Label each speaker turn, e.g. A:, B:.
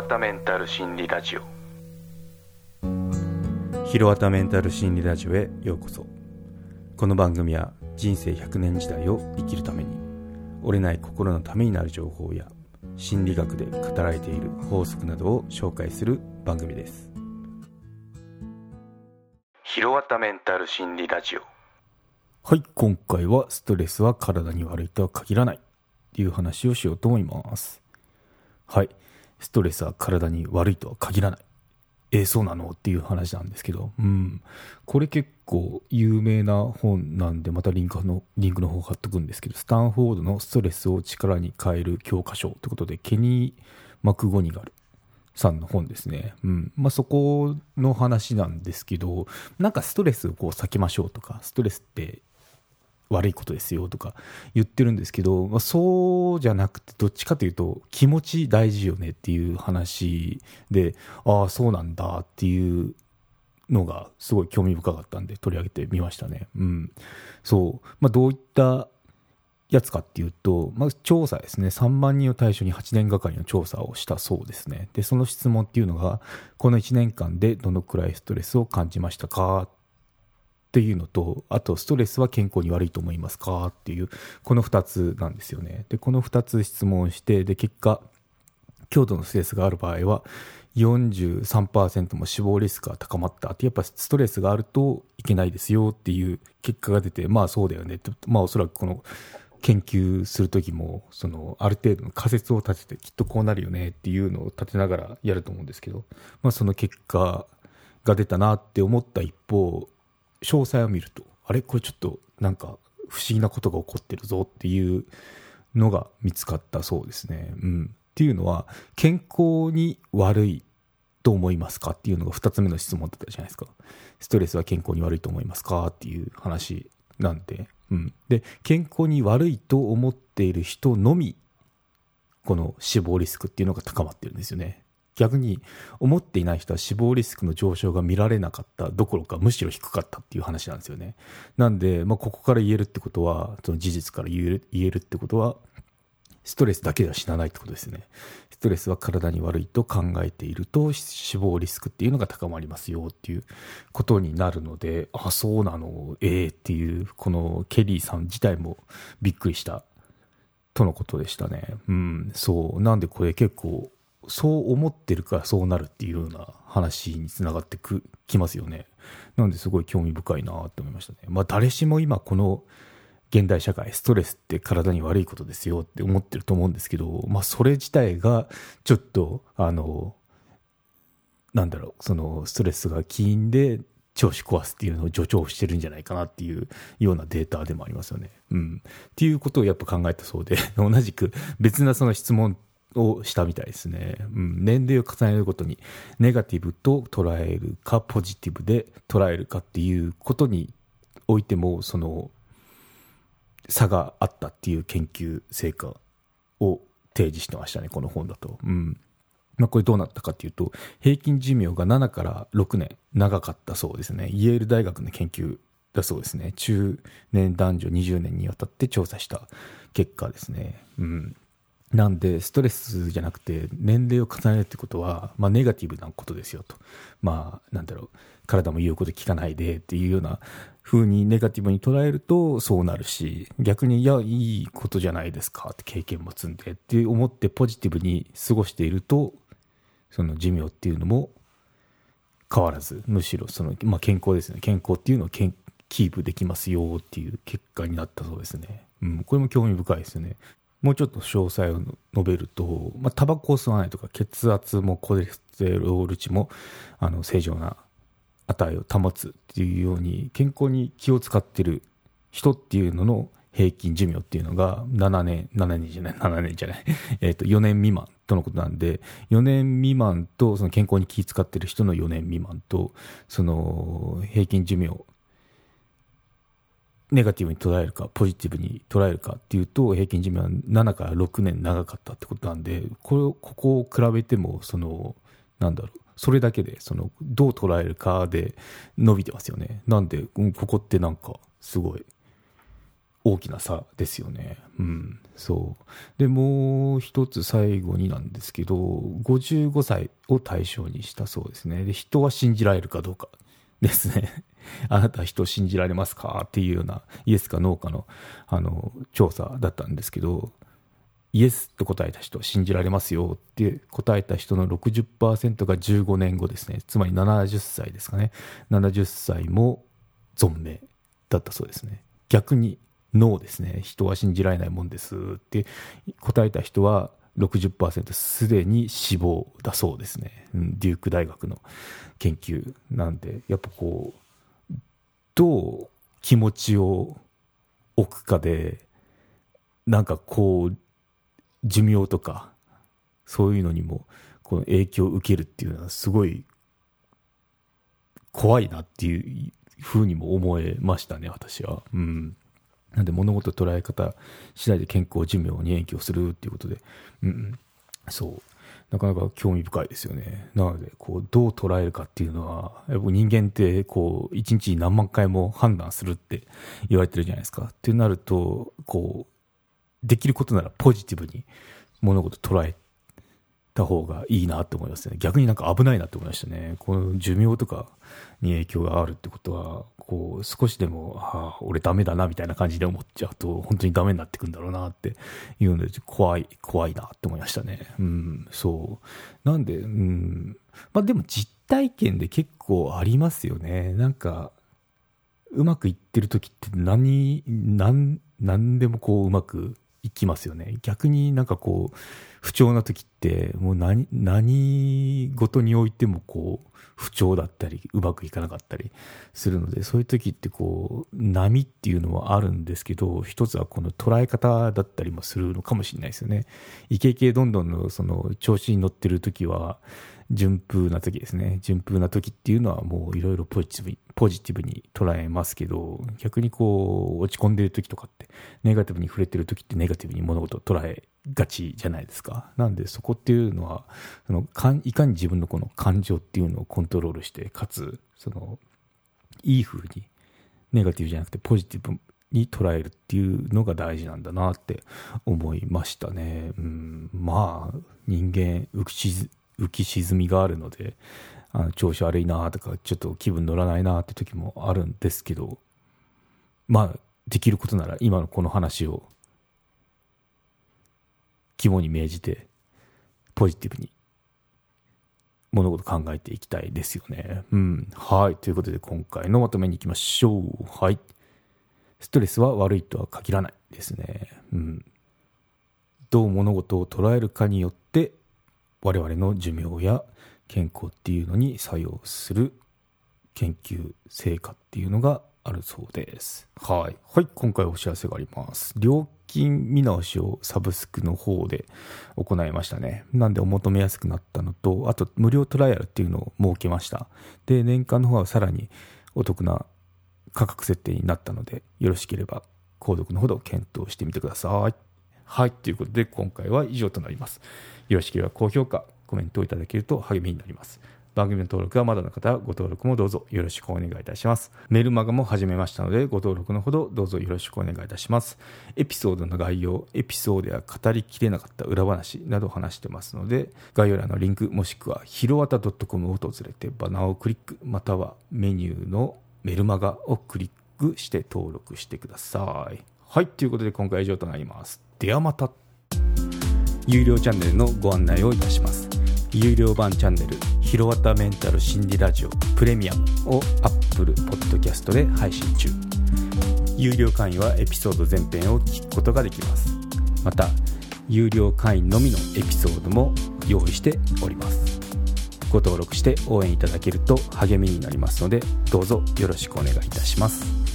A: わたメンタル心理ラジオ。
B: ひろわたメンタル心理ラジオへようこそ。この番組は人生100年時代を生きるために折れない心のためになる情報や心理学で語られている法則などを紹介する番組です。
A: ひろわたメンタル心理ラジオ。
B: はい今回はストレスは体に悪いとは限らないっていう話をしようと思います。はいストレスは体に悪いとは限らないえー、そうなの？っていう話なんですけど、うん。これ結構有名な本なんで、またリンクの、リンクの方貼っとくんですけど、スタンフォードのストレスを力に変える教科書ということで、ケニー・マクゴニガルさんの本ですね。うん。まあ、そこの話なんですけど、なんかストレスをこう避けましょうとか、ストレスって悪いことですよとか言ってるんですけど、まあ、そうじゃなくてどっちかというと気持ち大事よねっていう話でああそうなんだっていうのがすごい興味深かったんで取り上げてみましたね。うん、そう、まあ、どういったやつかっていうと、まず調査ですね。3万人を対象に8年がかりの調査をしたそうですね。で、その質問っていうのが、この1年間でどのくらいストレスを感じましたかっていうのと、あとストレスは健康に悪いと思いますかっていう、この2つなんですよね。で、この2つ質問して、で、結果、強度のストレスがある場合は、43%も死亡リスクが高まったってやっぱストレスがあるといけないですよっていう結果が出てまあそうだよねまあおそらくこの研究する時もそのある程度の仮説を立ててきっとこうなるよねっていうのを立てながらやると思うんですけど、まあ、その結果が出たなって思った一方詳細を見ると、あれ？これちょっとなんか不思議なことが起こってるぞっていうのが見つかったそうですね。うん。っていうのは、健康に悪いと思いますかっていうのが2つ目の質問だったじゃないですか。ストレスは健康に悪いと思いますかっていう話なんで。うん。で、健康に悪いと思っている人のみ、この死亡リスクっていうのが高まってるんですよね。逆に思っていない人は死亡リスクの上昇が見られなかったどころかむしろ低かったっていう話なんですよね。なんで、まあ、ここから言えるってことは、その事実から言える言えるってことは、ストレスだけでは死なないってことですね。ストレスは体に悪いと考えていると死亡リスクっていうのが高まりますよっていうことになるので、あ、そうなの、ええー、っていう、このケリーさん自体もびっくりしたとのことでしたね。うん、そう。なんでこれ結構そう思ってるからそうなるっていうような話につながってくきますよね。なんですごい興味深いなって思いましたね。まあ誰しも今この現代社会、ストレスって体に悪いことですよって思ってると思うんですけど、まあそれ自体がちょっと、あの、なんだろう、そのストレスが起因で調子壊すっていうのを助長してるんじゃないかなっていうようなデータでもありますよね。うん。っていうことをやっぱ考えたそうで、同じく別なその質問をしたみたいですね。うん、年齢を重ねるごとにネガティブと捉えるかポジティブで捉えるかっていうことにおいてもその差があったっていう研究成果を提示してましたねこの本だと。うんまあ、これどうなったかっていうと平均寿命が7から6年長かったそうですねイェール大学の研究だそうですね中年男女20年にわたって調査した結果ですね。うんなんで、ストレスじゃなくて、年齢を重ねるってことは、まあ、ネガティブなことですよと。まあ、なんだろう、体も言うこと聞かないでっていうような風にネガティブに捉えるとそうなるし、逆に、いや、いいことじゃないですかって経験も積んでって思ってポジティブに過ごしていると、その寿命っていうのも変わらず、むしろその、まあ、健康ですね。健康っていうのをキープできますよっていう結果になったそうですね。うん、これも興味深いですよね。もうちょっと詳細を述べると、まあ、タバコを吸わないとか、血圧もコレステロール値も、あの、正常な値を保つっていうように、健康に気を使ってる人っていうのの平均寿命っていうのが7年、7年じゃない、7年じゃない、えっと、4年未満とのことなんで、4年未満と、その健康に気を使ってる人の4年未満と、その平均寿命ネガティブに捉えるか、ポジティブに捉えるかっていうと、平均寿命は7から6年長かったってことなんで、これ、ここを比べても、その、なんだろう、それだけで、その、どう捉えるかで伸びてますよね。なんで、ここってなんか、すごい、大きな差ですよね。うん、そうでもう一つ最後になんですけど55歳を対象にしたそうですねで人は信じられるかどうかですねあなた人を信じられますか？っていうようなイエスかノーかのあの調査だったんですけどイエスと答えた人信じられますよって答えた人の60%が15年後ですね。つまり70歳ですかね。70歳も存命だったそうですね。逆にノーですね。人は信じられないもんですって答えた人は60%すでに死亡だそうですね、デューク大学の研究なんでやっぱこうどう気持ちを置くかでなんかこう寿命とかそういうのにもこの影響を受けるっていうのはすごい怖いなっていうふうにも思えましたね私は。うん。なんで物事捉え方次第で健康寿命に影響するっていうことで、うん、そう。なかなか興味深いですよね。なので、こう、どう捉えるかっていうのは、やっぱ人間って、こう、一日に何万回も判断するって言われてるじゃないですか。ってなると、こう、できることならポジティブに物事捉えた方がいいなって思いますね。逆になんか危ないなって思いましたね。この寿命とかに影響があるってことは、こう、少しでも、ああ、俺ダメだなみたいな感じで思っちゃうと、本当にダメになってくんだろうなっていうので、怖い、怖いなって思いましたね。うん、そう。なんで、うん、まあでも実体験で結構ありますよね。なんか、うまくいってる時って何、何、何でもこううまくいきますよね。逆になんかこう、不調な時って、もう何、何事においてもこう、不調だったり、うまくいかなかったりするので、そういう時ってこう、波っていうのはあるんですけど、一つはこの捉え方だったりもするのかもしれないですよね。イケイケどんどんのその調子に乗ってる時は、順風な時ですね。順風な時っていうのはもういろいろポジティブに、捉えますけど、逆にこう、落ち込んでる時とかって、ネガティブに触れてる時ってネガティブに物事を捉えがちじゃないですか。なんでそこっていうのは、そのかいかに自分のこの感情っていうのをコントロールして、かつ、その、いい風に、ネガティブじゃなくてポジティブに捉えるっていうのが大事なんだなって思いましたね。うん、まあ、人間浮き浮き沈みがあるので、あの調子悪いなとか、ちょっと気分乗らないなって時もあるんですけど、まあ、できることなら今のこの話を肝に銘じて、ポジティブに物事考えていきたいですよね。うん。はい。ということで今回のまとめに行きましょう。はい。ストレスは悪いとは限らないですね。うん。どう物事を捉えるかによって我々の寿命や健康っていうのに作用する研究成果っていうのがあるそうです。はい。はい、今回お知らせがあります。料金見直しをサブスクの方で行いましたね。なんでお求めやすくなったのと、あと無料トライアルっていうのを設けました。で、年間の方はさらにお得な価格設定になったので、よろしければ購読のほど検討してみてください。はい、ということで今回は以上となります。よろしければ高評価、コメントをいただけると励みになります。番組の登録がまだの方はご登録もどうぞよろしくお願いいたします。メルマガも始めましたのでご登録のほどどうぞよろしくお願いいたします。エピソードの概要、エピソードや語りきれなかった裏話などを話してますので概要欄のリンクもしくはひろわた .com を訪れてバナーをクリックまたはメニューのメルマガをクリックして登録してください。はい、ということで今回は以上となります。ではまた。有料チャンネルのご案内をいたします。有料版チャンネル「ひろわたメンタル心理ラジオプレミアム」を Apple Podcast で配信中。有料会員はエピソード全編を聞くことができます。また有料会員のみのエピソードも用意しております。ご登録して応援いただけると励みになりますのでどうぞよろしくお願いいたします。